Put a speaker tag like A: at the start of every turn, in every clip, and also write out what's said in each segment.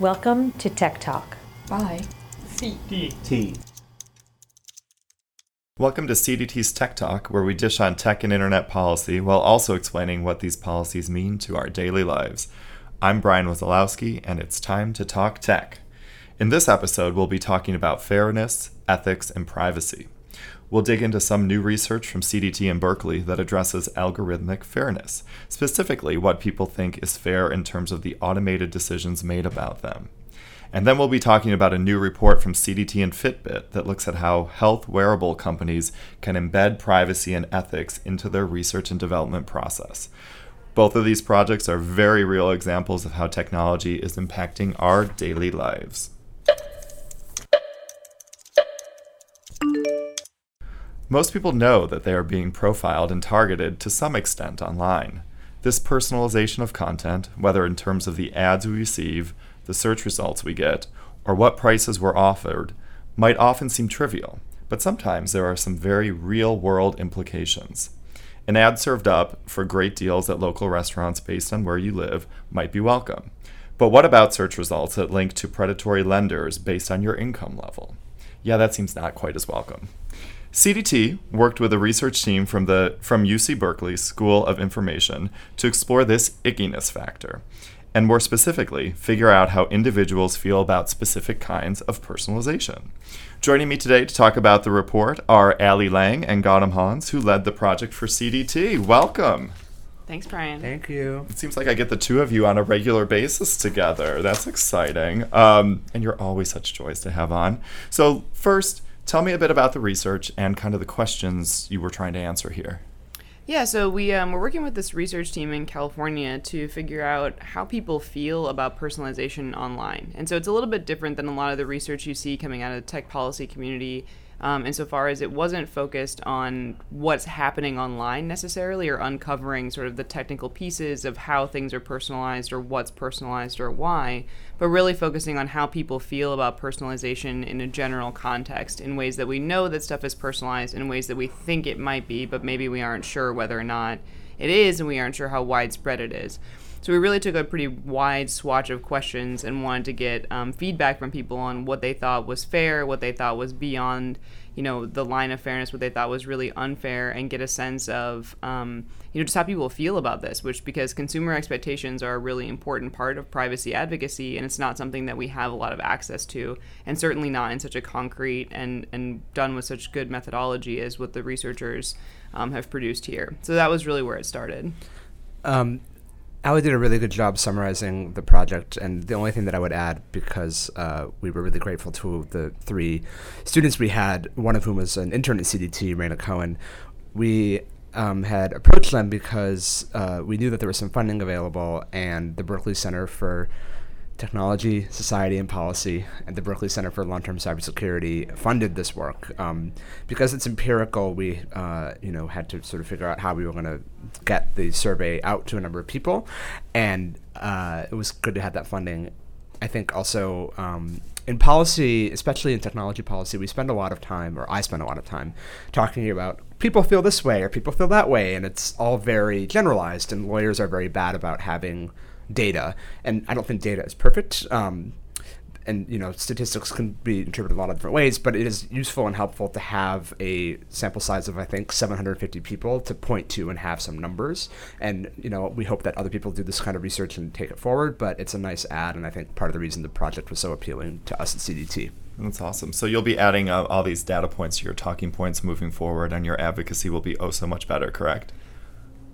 A: Welcome to Tech Talk.
B: Bye.
C: CDT.
D: Welcome to CDT's Tech Talk, where we dish on tech and internet policy while also explaining what these policies mean to our daily lives. I'm Brian Wesolowski, and it's time to talk tech. In this episode, we'll be talking about fairness, ethics, and privacy. We'll dig into some new research from CDT and Berkeley that addresses algorithmic fairness, specifically what people think is fair in terms of the automated decisions made about them. And then we'll be talking about a new report from CDT and Fitbit that looks at how health wearable companies can embed privacy and ethics into their research and development process. Both of these projects are very real examples of how technology is impacting our daily lives. Most people know that they are being profiled and targeted to some extent online. This personalization of content, whether in terms of the ads we receive, the search results we get, or what prices we're offered, might often seem trivial, but sometimes there are some very real world implications. An ad served up for great deals at local restaurants based on where you live might be welcome. But what about search results that link to predatory lenders based on your income level? Yeah, that seems not quite as welcome. CDT worked with a research team from the from UC Berkeley School of Information to explore this ickiness factor, and more specifically, figure out how individuals feel about specific kinds of personalization. Joining me today to talk about the report are Ali Lange and Gautam Hans, who led the project for CDT. Welcome.
E: Thanks, Brian.
C: Thank you.
D: It seems like I get the two of you on a regular basis together. That's exciting. Um, and you're always such joys to have on. So, first, Tell me a bit about the research and kind of the questions you were trying to answer here.
E: Yeah, so we um, we're working with this research team in California to figure out how people feel about personalization online. And so it's a little bit different than a lot of the research you see coming out of the tech policy community um, insofar as it wasn't focused on what's happening online necessarily or uncovering sort of the technical pieces of how things are personalized or what's personalized or why, but really focusing on how people feel about personalization in a general context in ways that we know that stuff is personalized, in ways that we think it might be, but maybe we aren't sure whether or not it is and we aren't sure how widespread it is. So we really took a pretty wide swatch of questions and wanted to get um, feedback from people on what they thought was fair, what they thought was beyond, you know, the line of fairness, what they thought was really unfair, and get a sense of, um, you know, just how people feel about this. Which because consumer expectations are a really important part of privacy advocacy, and it's not something that we have a lot of access to, and certainly not in such a concrete and and done with such good methodology as what the researchers um, have produced here. So that was really where it started.
C: Um, Ali did a really good job summarizing the project, and the only thing that I would add, because uh, we were really grateful to the three students we had, one of whom was an intern at CDT, Raina Cohen, we um, had approached them because uh, we knew that there was some funding available, and the Berkeley Center for Technology, Society, and Policy, and the Berkeley Center for Long-Term Cybersecurity funded this work. Um, because it's empirical, we uh, you know had to sort of figure out how we were going to get the survey out to a number of people, and uh, it was good to have that funding. I think also um, in policy, especially in technology policy, we spend a lot of time, or I spend a lot of time, talking about people feel this way or people feel that way, and it's all very generalized. And lawyers are very bad about having data, and I don't think data is perfect. Um, and you know, statistics can be interpreted a lot of different ways, but it is useful and helpful to have a sample size of I think 750 people to point to and have some numbers. And you know, we hope that other people do this kind of research and take it forward. But it's a nice ad, and I think part of the reason the project was so appealing to us at CDT.
D: That's awesome. So you'll be adding uh, all these data points to your talking points moving forward, and your advocacy will be oh so much better. Correct?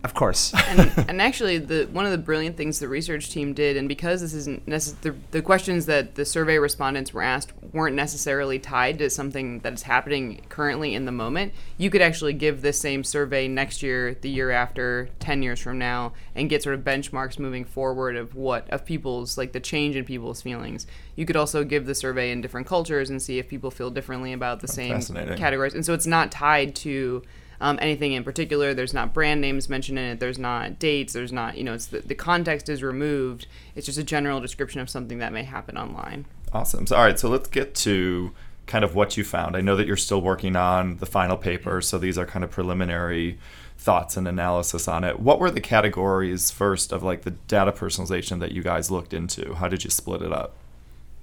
C: Of course.
E: and, and, actually, the one of the brilliant things the research team did, and because this isn't necess- the, the questions that the survey respondents were asked weren't necessarily tied to something that is happening currently in the moment, you could actually give this same survey next year, the year after, 10 years from now, and get sort of benchmarks moving forward of what, of people's, like the change in people's feelings. You could also give the survey in different cultures and see if people feel differently about the same categories. And so it's not tied to um, anything in particular. There's not brand names mentioned in it. There's not dates. There's not, you know, it's the, the context is removed. It's just a general description of something that may happen online.
D: Awesome. So, all right. So let's get to kind of what you found. I know that you're still working on the final paper, so these are kind of preliminary thoughts and analysis on it. What were the categories first of like the data personalization that you guys looked into? How did you split it up?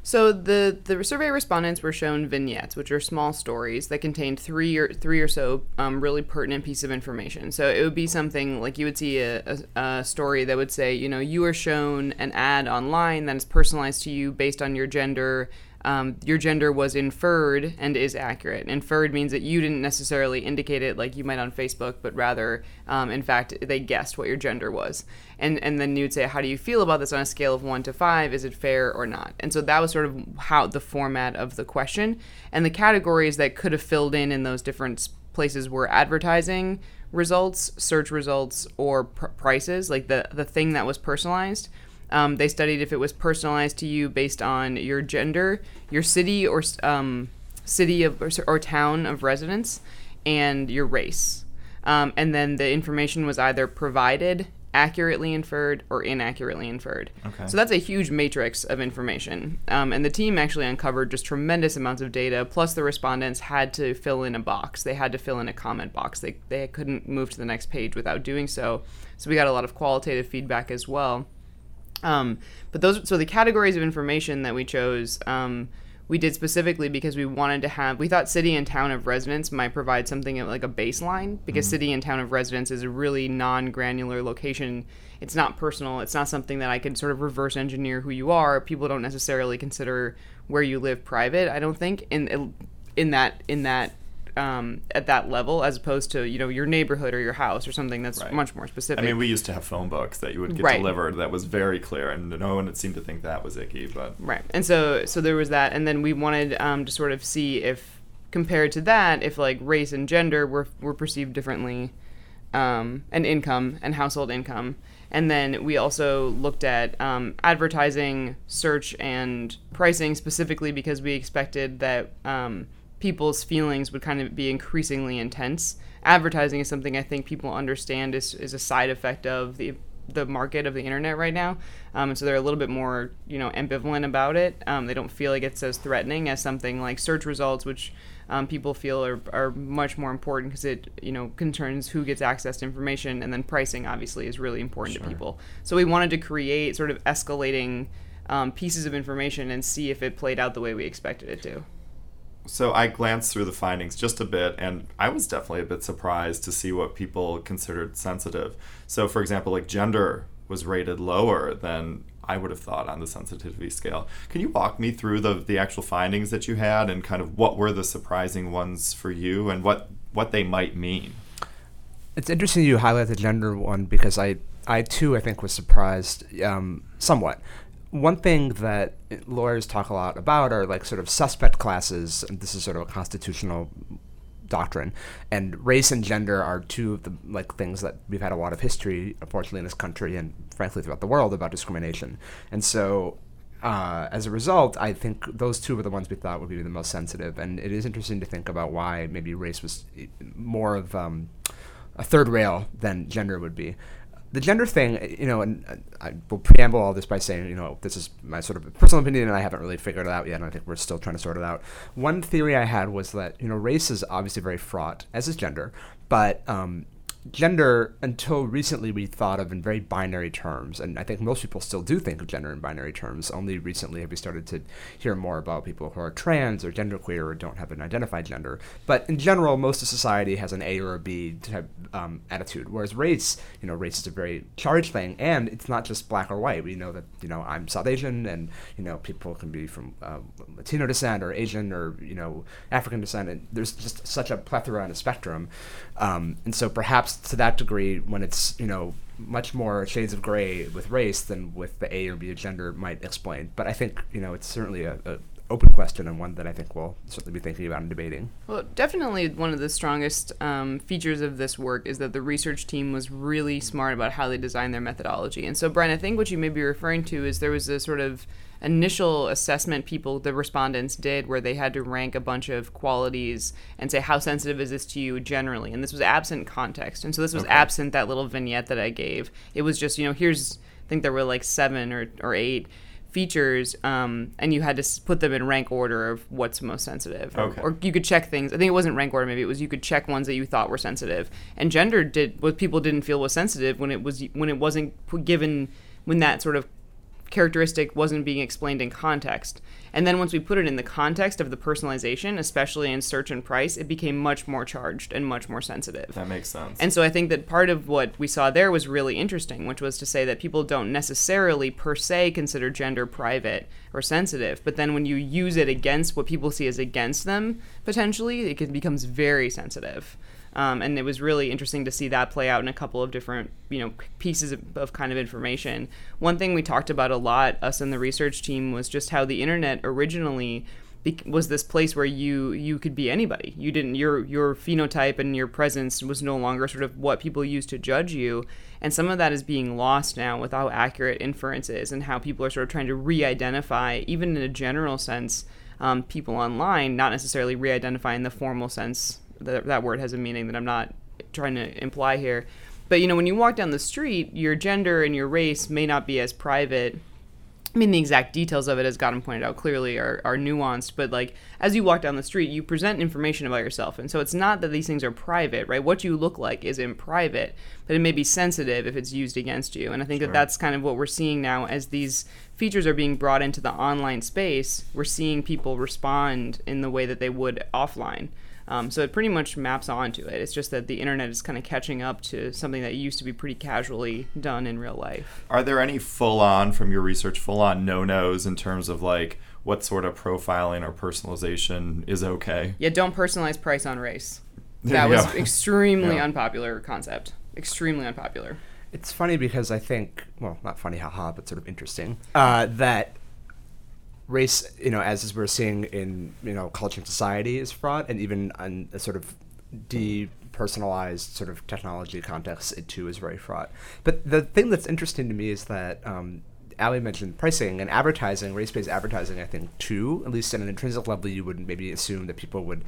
E: So the the survey respondents were shown vignettes, which are small stories that contained three or three or so um, really pertinent piece of information. So it would be something like you would see a, a, a story that would say, you know, you are shown an ad online that is personalized to you based on your gender um, your gender was inferred and is accurate. Inferred means that you didn't necessarily indicate it like you might on Facebook, but rather, um, in fact, they guessed what your gender was. And and then you'd say, how do you feel about this on a scale of one to five? Is it fair or not? And so that was sort of how the format of the question and the categories that could have filled in in those different places were advertising results, search results, or pr- prices, like the the thing that was personalized. Um, they studied if it was personalized to you based on your gender, your city or um, city of or, or, town of residence, and your race. Um, and then the information was either provided, accurately inferred, or inaccurately inferred.
D: Okay.
E: So that's a huge matrix of information. Um, and the team actually uncovered just tremendous amounts of data. Plus, the respondents had to fill in a box. They had to fill in a comment box. They they couldn't move to the next page without doing so. So we got a lot of qualitative feedback as well. Um, but those, so the categories of information that we chose, um, we did specifically because we wanted to have, we thought city and town of residence might provide something like a baseline because mm-hmm. city and town of residence is a really non granular location. It's not personal. It's not something that I could sort of reverse engineer who you are. People don't necessarily consider where you live private. I don't think in in that in that um, at that level as opposed to you know your neighborhood or your house or something that's right. much more specific.
D: I mean, we used to have phone books that you would get right. delivered that was very clear, and no one seemed to think that was icky. But
E: right, and so so there was that, and then we wanted um, to sort of see if compared to that, if like race and gender were were perceived differently, um, and income and household income. And then we also looked at um, advertising, search, and pricing specifically because we expected that um, people's feelings would kind of be increasingly intense. Advertising is something I think people understand is, is a side effect of the the market of the internet right now, um, and so they're a little bit more you know ambivalent about it. Um, they don't feel like it's as threatening as something like search results, which um, people feel are, are much more important because it you know concerns who gets access to information, and then pricing obviously is really important sure. to people. So we wanted to create sort of escalating um, pieces of information and see if it played out the way we expected it to
D: so I glanced through the findings just a bit, and I was definitely a bit surprised to see what people considered sensitive. So, for example, like gender was rated lower than I would have thought on the sensitivity scale. Can you walk me through the the actual findings that you had, and kind of what were the surprising ones for you, and what what they might mean?
C: It's interesting you highlight the gender one because I I too I think was surprised um, somewhat one thing that lawyers talk a lot about are like sort of suspect classes, and this is sort of a constitutional doctrine. And race and gender are two of the like things that we've had a lot of history, unfortunately, in this country and frankly throughout the world about discrimination. And so uh, as a result, I think those two were the ones we thought would be the most sensitive. And it is interesting to think about why maybe race was more of um, a third rail than gender would be the gender thing, you know, and I will preamble all this by saying, you know, this is my sort of personal opinion, and I haven't really figured it out yet, and I think we're still trying to sort it out. One theory I had was that, you know, race is obviously very fraught, as is gender, but um, gender until recently we thought of in very binary terms and i think most people still do think of gender in binary terms. Only recently have we started to hear more about people who are trans or genderqueer or don't have an identified gender. But in general most of society has an a or a b type um, attitude whereas race you know race is a very charged thing and it's not just black or white. We know that you know i'm south asian and you know people can be from uh, latino descent or asian or you know african descent and there's just such a plethora and a spectrum um, and so perhaps to that degree, when it's you know much more shades of gray with race than with the A or B gender might explain. But I think you know it's certainly a, a open question and one that I think we'll certainly be thinking about and debating.
E: Well, definitely one of the strongest um, features of this work is that the research team was really smart about how they designed their methodology. And so, Brian, I think what you may be referring to is there was a sort of initial assessment people, the respondents did, where they had to rank a bunch of qualities and say, how sensitive is this to you generally? And this was absent context. And so this was okay. absent that little vignette that I gave. It was just, you know, here's, I think there were like seven or, or eight features, um, and you had to put them in rank order of what's most sensitive.
D: Okay.
E: Or, or, you could check things. I think it wasn't rank order. Maybe it was you could check ones that you thought were sensitive. And gender did what people didn't feel was sensitive when it was when it wasn't given when that sort of characteristic wasn't being explained in context. And then once we put it in the context of the personalization, especially in search and price, it became much more charged and much more sensitive.
D: That makes sense.
E: And so I think that part of what we saw there was really interesting, which was to say that people don't necessarily per se consider gender private or sensitive, but then when you use it against what people see as against them, potentially, it becomes very sensitive. Um, and it was really interesting to see that play out in a couple of different you know pieces of, of, kind of information. One thing we talked about a lot us and the research team was just how the internet originally was this place where you you could be anybody. You didn't your your phenotype and your presence was no longer sort of what people used to judge you. And some of that is being lost now with how accurate inference is and how people are sort of trying to re-identify even in a general sense um, people online not necessarily re-identify in the formal sense that, that word has a meaning that I'm not trying to imply here. But you know, when you walk down the street, your gender and your race may not be as private. I mean, the exact details of it, as Gautam pointed out clearly, are, are nuanced. But like, as you walk down the street, you present information about yourself, and so it's not that these things are private, right? What you look like is in private, but it may be sensitive if it's used against you. And I think sure. that that's kind of what we're seeing now as these features are being brought into the online space. We're seeing people respond in the way that they would offline. Um, so it pretty much maps onto it. It's just that the internet is kind of catching up to something that used to be pretty casually done in real life.
D: Are there any full on, from your research, full on no nos in terms of like what sort of profiling or personalization is okay?
E: Yeah, don't personalize price on race. That was yeah. extremely yeah. unpopular concept. Extremely unpopular.
C: It's funny because I think, well, not funny, haha, but sort of interesting, uh, that race, you know, as, we're seeing in you know culture and society, is fraught, and even on a sort of depersonalized sort of technology context, it too is very fraught. But the thing that's interesting to me is that. Um, Ali mentioned pricing and advertising, race-based advertising. I think too, at least at an intrinsic level, you would maybe assume that people would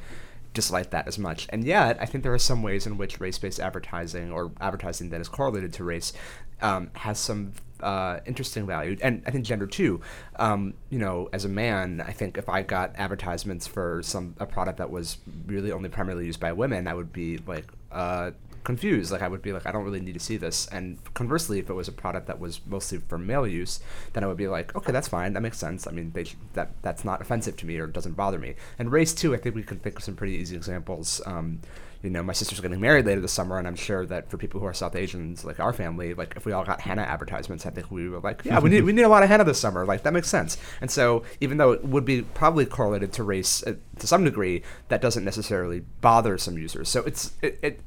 C: dislike that as much. And yet, I think there are some ways in which race-based advertising or advertising that is correlated to race um, has some uh, interesting value, and I think gender too. Um, you know, as a man, I think if I got advertisements for some a product that was really only primarily used by women, I would be like uh, confused. Like I would be like, I don't really need to see this. And conversely, if it was a product that was mostly for male use, then I would be like, okay, that's fine. That makes sense. I mean, they, that that's not offensive to me or doesn't bother me. And race too, I think we can think of some pretty easy examples. Um, you know, my sister's getting married later this summer, and I'm sure that for people who are South Asians, like our family, like if we all got henna advertisements, I think we were like, yeah, we need we need a lot of henna this summer. Like that makes sense. And so, even though it would be probably correlated to race uh, to some degree, that doesn't necessarily bother some users. So it's it, it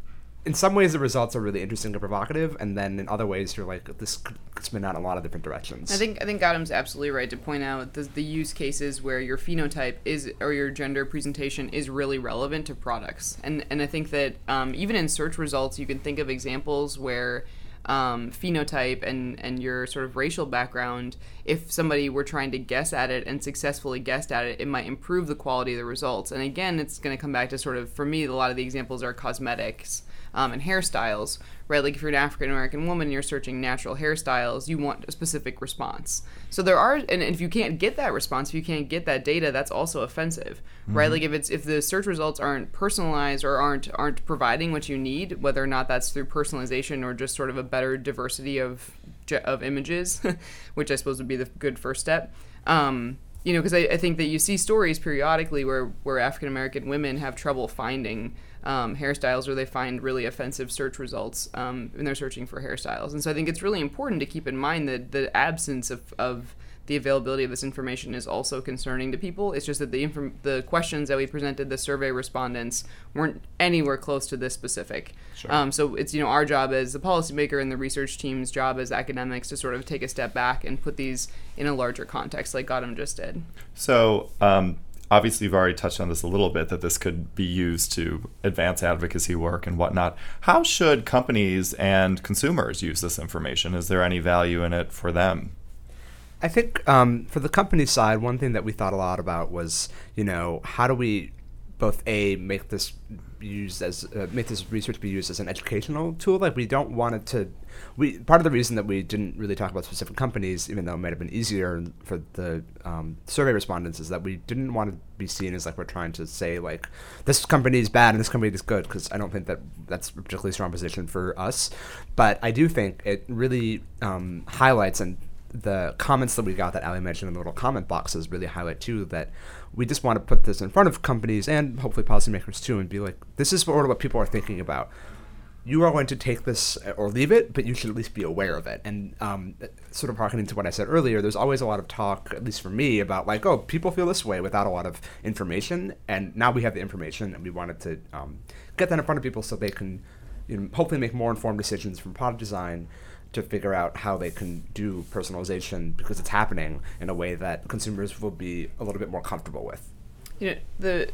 C: in some ways the results are really interesting and provocative, and then in other ways you're like this could spin out a lot of different directions.
E: I think I think Gautam's absolutely right to point out the, the use cases where your phenotype is or your gender presentation is really relevant to products, and and I think that um, even in search results you can think of examples where. Um, phenotype and and your sort of racial background, if somebody were trying to guess at it and successfully guessed at it, it might improve the quality of the results. And again, it's going to come back to sort of for me, a lot of the examples are cosmetics um, and hairstyles, right? Like if you're an African American woman and you're searching natural hairstyles, you want a specific response. So there are, and if you can't get that response, if you can't get that data, that's also offensive, mm-hmm. right? Like if it's if the search results aren't personalized or aren't aren't providing what you need, whether or not that's through personalization or just sort of a better diversity of of images, which I suppose would be the good first step. Um, you know, because I, I think that you see stories periodically where where African American women have trouble finding um, hairstyles or they find really offensive search results um, when they're searching for hairstyles. And so I think it's really important to keep in mind that the absence of, of the availability of this information is also concerning to people. It's just that the inform- the questions that we presented, the survey respondents, weren't anywhere close to this specific. Sure. Um, so it's you know our job as the policymaker and the research team's job as academics to sort of take a step back and put these in a larger context, like Gautam just did.
D: So um, obviously you've already touched on this a little bit that this could be used to advance advocacy work and whatnot. How should companies and consumers use this information? Is there any value in it for them?
C: I think um, for the company side one thing that we thought a lot about was you know how do we both a make this used as uh, make this research be used as an educational tool like we don't want it to we part of the reason that we didn't really talk about specific companies, even though it might have been easier for the um, survey respondents, is that we didn't want to be seen as like we're trying to say like this company is bad and this company is good because I don't think that that's a particularly strong position for us. But I do think it really um, highlights and the comments that we got that Ali mentioned in the little comment boxes really highlight too that we just want to put this in front of companies and hopefully policymakers too and be like, this is sort of what people are thinking about. You are going to take this or leave it, but you should at least be aware of it. And um, sort of harkening to what I said earlier, there's always a lot of talk, at least for me, about like, oh, people feel this way without a lot of information. And now we have the information, and we wanted to um, get that in front of people so they can you know, hopefully make more informed decisions from product design to figure out how they can do personalization because it's happening in a way that consumers will be a little bit more comfortable with.
E: You know, the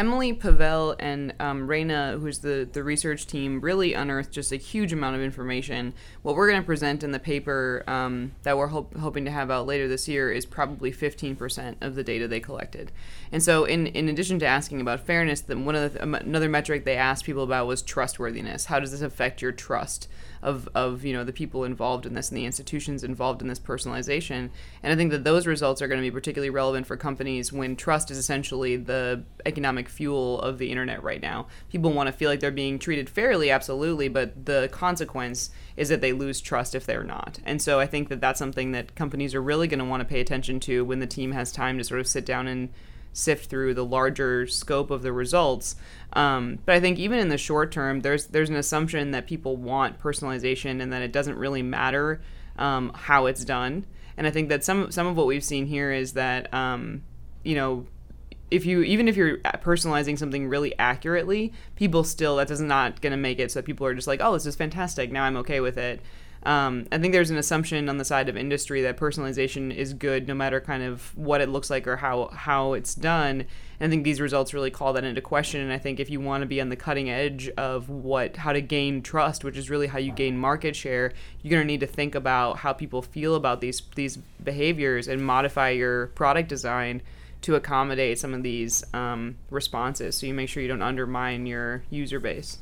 E: Emily Pavel and um, Reina, who's the, the research team, really unearthed just a huge amount of information. What we're going to present in the paper um, that we're ho- hoping to have out later this year is probably 15% of the data they collected. And so, in, in addition to asking about fairness, the, one of the, um, another metric they asked people about was trustworthiness. How does this affect your trust? of, of you know the people involved in this and the institutions involved in this personalization. And I think that those results are going to be particularly relevant for companies when trust is essentially the economic fuel of the internet right now. People want to feel like they're being treated fairly, absolutely, but the consequence is that they lose trust if they're not. And so I think that that's something that companies are really going to want to pay attention to when the team has time to sort of sit down and sift through the larger scope of the results. Um, but I think even in the short term, there's there's an assumption that people want personalization and that it doesn't really matter um, how it's done. And I think that some some of what we've seen here is that um, you know if you even if you're personalizing something really accurately, people still that does not going to make it so that people are just like, oh, this is fantastic. Now I'm okay with it. Um, I think there's an assumption on the side of industry that personalization is good no matter kind of what it looks like or how how it's done. And I think these results really call that into question. And I think if you want to be on the cutting edge of what how to gain trust, which is really how you gain market share, you're going to need to think about how people feel about these these behaviors and modify your product design to accommodate some of these um, responses. So you make sure you don't undermine your user base.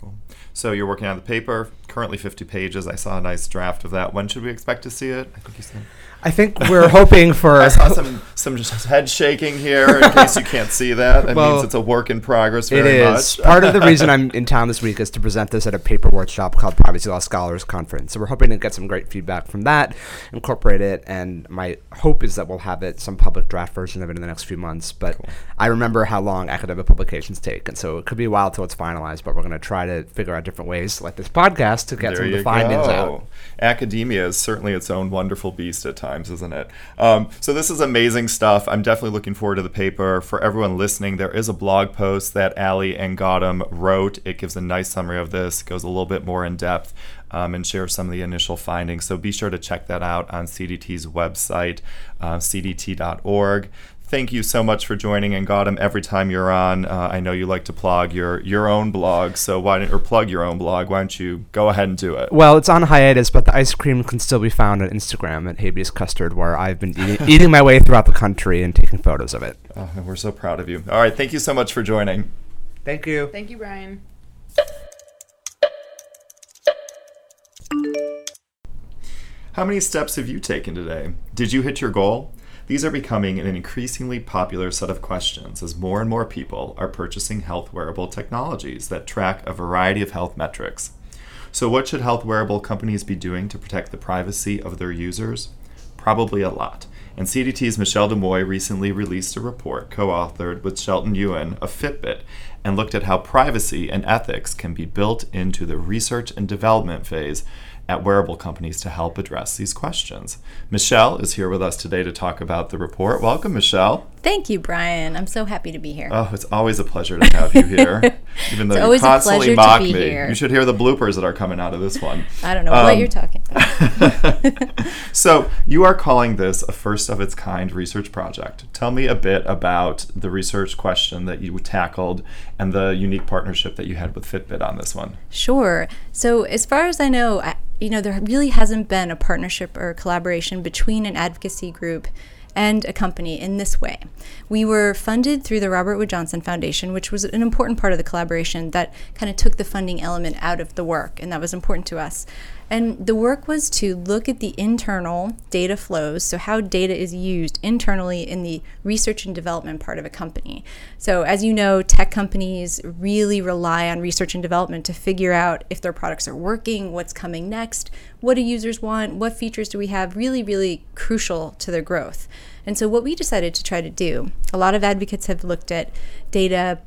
D: Cool. So you're working on the paper, currently 50 pages. I saw a nice draft of that. When should we expect to see it? I think you said.
C: I think we're hoping for.
D: I saw some some just head shaking here. In case you can't see that, that well, means it's a work in progress.
C: Very
D: it
C: is. Part of the reason I'm in town this week is to present this at a paper workshop called Privacy Law Scholars Conference. So we're hoping to get some great feedback from that, incorporate it, and my hope is that we'll have it some public draft version of it in the next few months. But cool. I remember how long academic publications take, and so it could be a while till it's finalized. But we're going to try to figure out different ways, like this podcast, to get
D: there
C: some of the findings
D: go.
C: out.
D: Academia is certainly its own wonderful beast at times, isn't it? Um, so this is amazing stuff. I'm definitely looking forward to the paper. For everyone listening, there is a blog post that Ali and Gautam wrote. It gives a nice summary of this, goes a little bit more in depth. Um, and shares some of the initial findings. So be sure to check that out on CDT's website, uh, cdt.org thank you so much for joining and Gautam every time you're on. Uh, I know you like to plug your your own blog, so why don't or plug your own blog? Why don't you go ahead and do it?
C: Well, it's on hiatus, but the ice cream can still be found on Instagram at Habeas Custard, where I've been eating, eating my way throughout the country and taking photos of it.
D: Oh, we're so proud of you. All right, thank you so much for joining.
C: Thank you.
E: Thank you, Brian.
D: How many steps have you taken today? Did you hit your goal? These are becoming an increasingly popular set of questions as more and more people are purchasing health wearable technologies that track a variety of health metrics. So, what should health wearable companies be doing to protect the privacy of their users? Probably a lot. And CDT's Michelle De Mooy recently released a report co authored with Shelten Yuen of Fitbit and looked at how privacy and ethics can be built into the research and development phase at wearable companies to help address these questions. Michelle is here with us today to talk about the report. Welcome, Michelle.
A: Thank you, Brian. I'm so happy to be here.
D: Oh, it's always a pleasure to have you here. Even though you constantly mock me. Here. You should hear the bloopers that are coming out of this one.
A: I don't know um, what you're talking about.
D: so, you are calling this a first of its kind research project. Tell me a bit about the research question that you tackled and the unique partnership that you had with Fitbit on this one.
A: Sure. So, as far as I know, I, you know, there really hasn't been a partnership or a collaboration between an advocacy group and a company in this way. We were funded through the Robert Wood Johnson Foundation, which was an important part of the collaboration that kind of took the funding element out of the work, and that was important to us. And the work was to look at the internal data flows, so how data is used internally in the research and development part of a company. So, as you know, tech companies really rely on research and development to figure out if their products are working, what's coming next, what do users want, what features do we have, really, really crucial to their growth. And so, what we decided to try to do, a lot of advocates have looked at data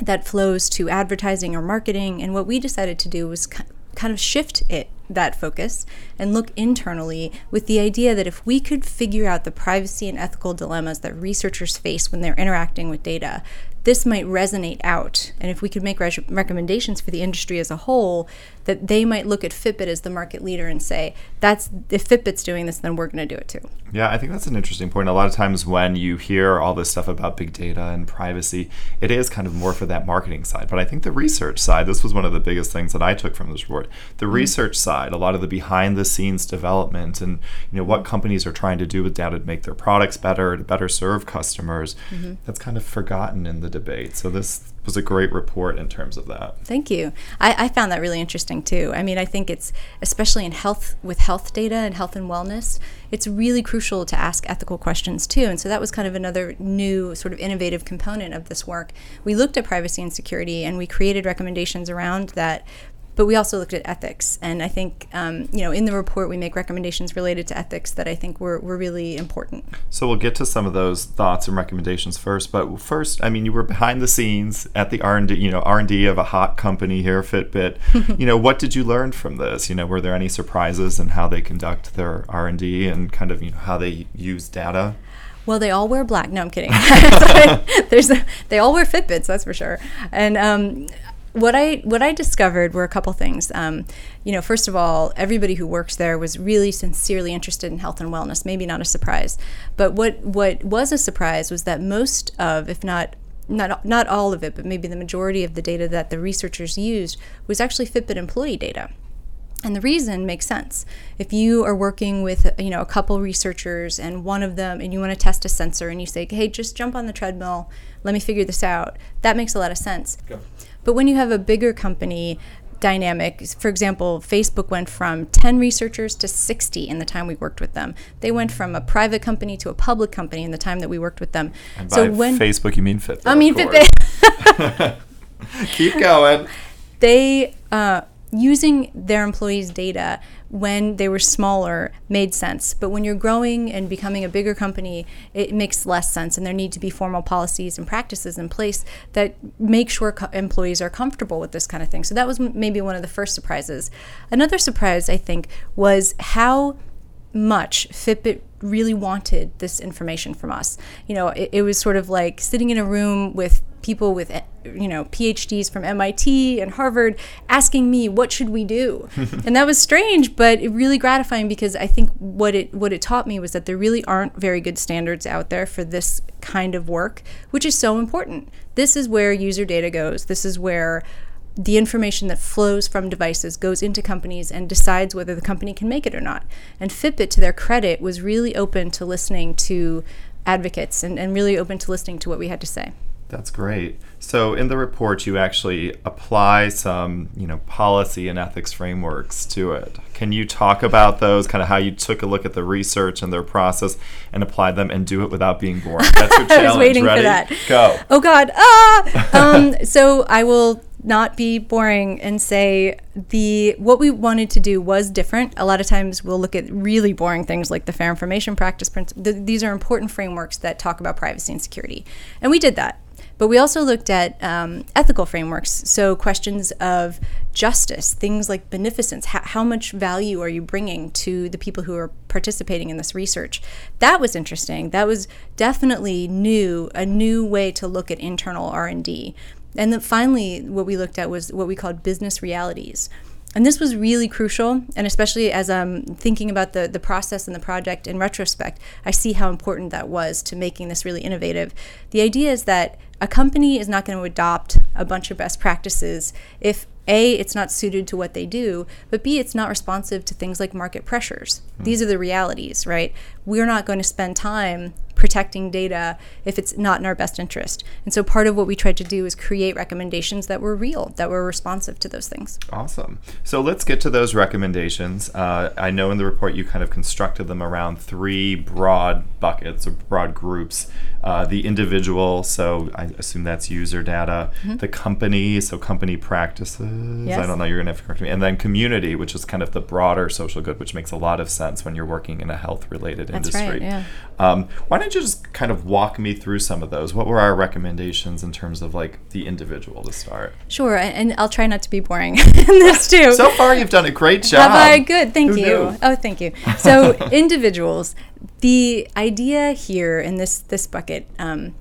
A: that flows to advertising or marketing, and what we decided to do was kind of shift it that focus and look internally with the idea that if we could figure out the privacy and ethical dilemmas that researchers face when they're interacting with data, this might resonate out. And if we could make re- recommendations for the industry as a whole, that they might look at Fitbit as the market leader and say, that's if Fitbit's doing this, then we're going to do it too.
D: Yeah, I think that's an interesting point. A lot of times when you hear all this stuff about big data and privacy, it is kind of more for that marketing side. But I think the research side, this was one of the biggest things that I took from this report. The mm-hmm. research side, a lot of the behind the scenes development and you know what companies are trying to do with data to make their products better, to better serve customers, mm-hmm. that's kind of forgotten in the debate. So this was a great report in terms of that.
A: Thank you. I, I, found that really interesting too. I mean, I think it's especially in health with health data and health and wellness, it's really crucial to ask ethical questions too. And so that was kind of another new sort of innovative component of this work. We looked at privacy and security and we created recommendations around that but we also looked at ethics. And I think, um, you know, in the report, we make recommendations related to ethics that I think were, were really important.
D: So we'll get to some of those thoughts and recommendations first. But first, I mean, you were behind the scenes at the R&D, you know, R&D of a hot company here, Fitbit. you know, what did you learn from this? You know, were there any surprises in how they conduct their R&D and kind of, you know, how they use data?
A: Well, they all wear black. No, I'm kidding. There's, they all wear Fitbits, that's for sure. And um, what I what I discovered were a couple things. Um, you know, first of all, everybody who works there was really sincerely interested in health and wellness. Maybe not a surprise, but what what was a surprise was that most of, if not not not all of it, but maybe the majority of the data that the researchers used was actually Fitbit employee data. And the reason makes sense. If you are working with, you know, a couple researchers and one of them and you want to test a sensor and you say, "Hey, just jump on the treadmill, let me figure this out." That makes a lot of sense. Go. But when you have a bigger company dynamic, for example, Facebook went from 10 researchers to 60 in the time we worked with them. They went from a private company to a public company in the time that we worked with them.
D: And so when Facebook, you mean Fitbit?
A: I mean Fitbit.
D: Keep going.
A: They uh, using their employees' data when they were smaller made sense. But when you're growing and becoming a bigger company, it makes less sense. And there need to be formal policies and practices in place that make sure co- employees are comfortable with this kind of thing. So that was m- maybe one of the first surprises. Another surprise, I think, was how much Fitbit really wanted this information from us. You know, it, it, was sort of like sitting in a room with people with, eh, you know, PhDs from MIT and Harvard asking me, what should we do? and that was strange, but really gratifying because I think what it, what it taught me was that there really aren't very good standards out there for this kind of work, which is so important. This is where user data goes. This is where the information that flows from devices goes into companies and decides whether the company can make it or not. And Fitbit, to their credit, was really open to listening to advocates and, and really open to listening to what we had to say.
D: That's great. So in the report, you actually apply some, you know, policy and ethics frameworks to it. Can you talk about those? Kind of how you took a look at the research and their process and applied them, and do it without being boring. That's your challenge.
A: I was waiting
D: Ready?
A: for that.
D: Go.
A: Oh God. Ah. um, so I will not be boring and say the what we wanted to do was different. A lot of times we'll look at really boring things like the fair information practice principle. Th- these are important frameworks that talk about privacy and security, and we did that. But we also looked at um, ethical frameworks, so questions of justice, things like beneficence. How, how much value are you bringing to the people who are participating in this research? That was interesting. That was definitely new, a new way to look at internal R and D. And then finally, what we looked at was what we called business realities. And this was really crucial, and especially as I'm thinking about the, the process and the project in retrospect, I see how important that was to making this really innovative. The idea is that a company is not going to adopt a bunch of best practices if a, it's not suited to what they do, but B, it's not responsive to things like market pressures. Mm. These are the realities, right? We're not going to spend time protecting data if it's not in our best interest. And so part of what we tried to do is create recommendations that were real, that were responsive to those things.
D: Awesome. So let's get to those recommendations. Uh, I know in the report you kind of constructed them around three broad buckets or broad groups. Uh, the individual, so I assume that's user data. Mm-hmm. The company, so company practices. Yes. I don't know, you're going to have to correct me. And then community, which is kind of the broader social good, which makes a lot of sense when you're working in a health related industry.
A: Right, yeah.
D: Um, why don't you just kind of walk me through some of those? What were our recommendations in terms of like the individual to start?
A: Sure, and I'll try not to be boring in this too.
D: so far, you've done a great job.
A: Have I? Good, thank Who you. Knew? Oh, thank you. So individuals, the idea here in this this bucket um,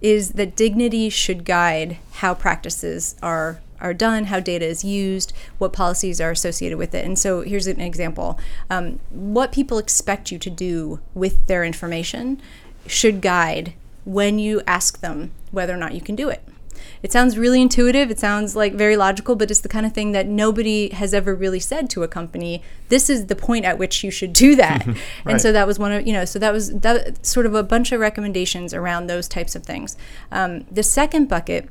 A: is that dignity should guide how practices are are done, how data is used, what policies are associated with it. And so here's an example. Um, what people expect you to do with their information should guide when you ask them whether or not you can do it. It sounds really intuitive, it sounds like very logical, but it's the kind of thing that nobody has ever really said to a company, this is the point at which you should do that. right. And so that was one of, you know, so that was that sort of a bunch of recommendations around those types of things. Um, the second bucket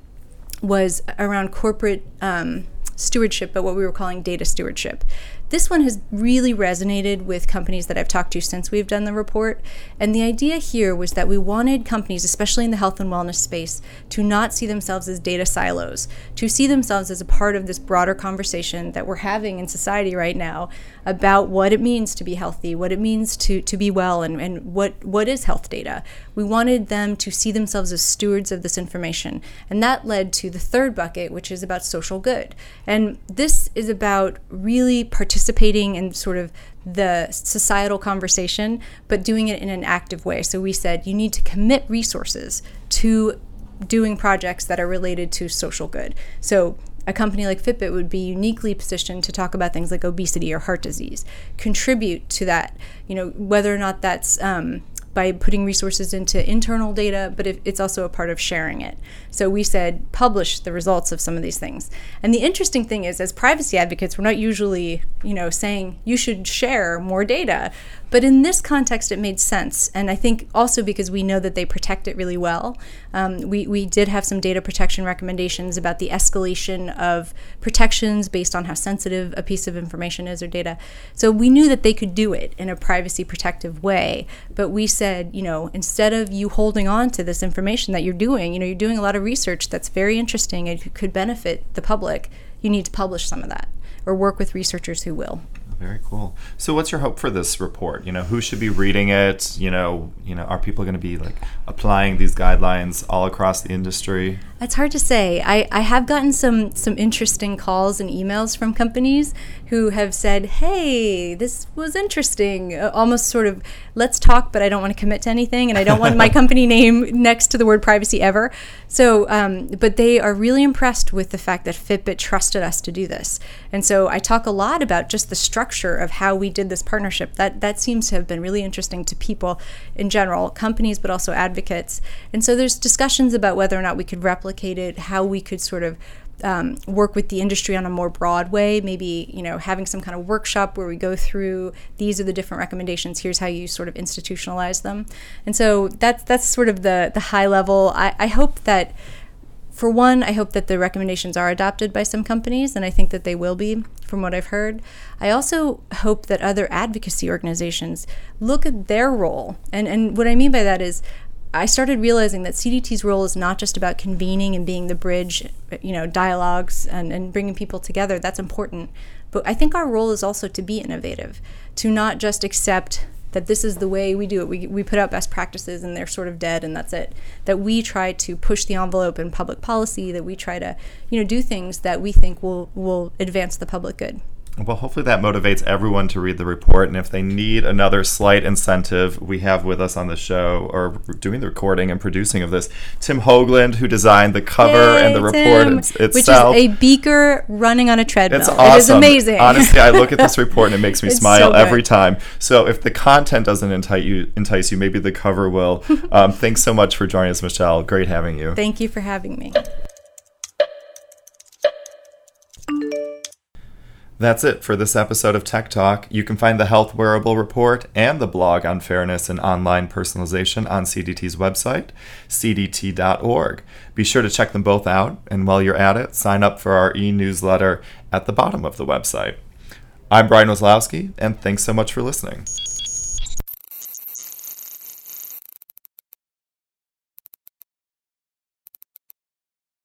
A: was around corporate um, stewardship, but what we were calling data stewardship. This one has really resonated with companies that I've talked to since we've done the report. And the idea here was that we wanted companies, especially in the health and wellness space, to not see themselves as data silos, to see themselves as a part of this broader conversation that we're having in society right now about what it means to be healthy, what it means to, to be well, and, and what, what is health data. We wanted them to see themselves as stewards of this information. And that led to the third bucket, which is about social good. And this is about really participating participating in sort of the societal conversation, but doing it in an active way. So we said you need to commit resources to doing projects that are related to social good. So a company like Fitbit would be uniquely positioned to talk about things like obesity or heart disease, contribute to that, you know, whether or not that's um, by putting resources into internal data, but it's also a part of sharing it. So we said publish the results of some of these things. And the interesting thing is, as privacy advocates, we're not usually, you know, saying you should share more data. But in this context, it made sense. And I think also because we know that they protect it really well. Um, we, we did have some data protection recommendations about the escalation of protections based on how sensitive a piece of information is or data. So we knew that they could do it in a privacy protective way. But we said, you know, instead of you holding on to this information that you're doing, you know, you're doing a lot of research that's very interesting and could benefit the public, you need to publish some of that or work with researchers who will
D: very cool. So, what's your hope for this report? You know, who should be reading it? You know, you know, are people going to be like applying these guidelines all across the industry?
A: It's hard to say. I, I have gotten some some interesting calls and emails from companies who have said, "Hey, this was interesting." Uh, almost sort of, "Let's talk, but I don't want to commit to anything, and I don't want my company name next to the word privacy ever." So, um, but they are really impressed with the fact that Fitbit trusted us to do this, and so I talk a lot about just the structure of how we did this partnership. That that seems to have been really interesting to people in general, companies, but also advocates. And so there's discussions about whether or not we could replicate it, how we could sort of um, work with the industry on a more broad way. Maybe you know having some kind of workshop where we go through these are the different recommendations. Here's how you sort of institutionalize them. And so that's that's sort of the the high level. I, I hope that. For one, I hope that the recommendations are adopted by some companies, and I think that they will be, from what I've heard. I also hope that other advocacy organizations look at their role. And, and what I mean by that is, I started realizing that CDT's role is not just about convening and being the bridge, you know, dialogues and, and bringing people together. That's important. But I think our role is also to be innovative, to not just accept that this is the way we do it. We, we put out best practices and they're sort of dead and that's it. That we try to push the envelope in public policy, that we try to, you know, do things that we think will, will advance the public good.
D: Well, hopefully that motivates everyone to read the report. And if they need another slight incentive, we have with us on the show or doing the recording and producing of this Tim Hoagland, who designed the cover
A: Yay,
D: and the report Tim, itself.
A: Which is a beaker running on a treadmill.
D: It's awesome.
A: It is amazing.
D: Honestly, I look at this report and it makes me smile so every time. So if the content doesn't entice you, entice you maybe the cover will. Um, thanks so much for joining us, Michelle. Great having you.
A: Thank you for having me.
D: That's it for this episode of Tech Talk. You can find the Health Wearable Report and the blog on fairness and online personalization on CDT's website, cdt.org. Be sure to check them both out, and while you're at it, sign up for our e newsletter at the bottom of the website. I'm Brian Wesolowski, and thanks so much for listening.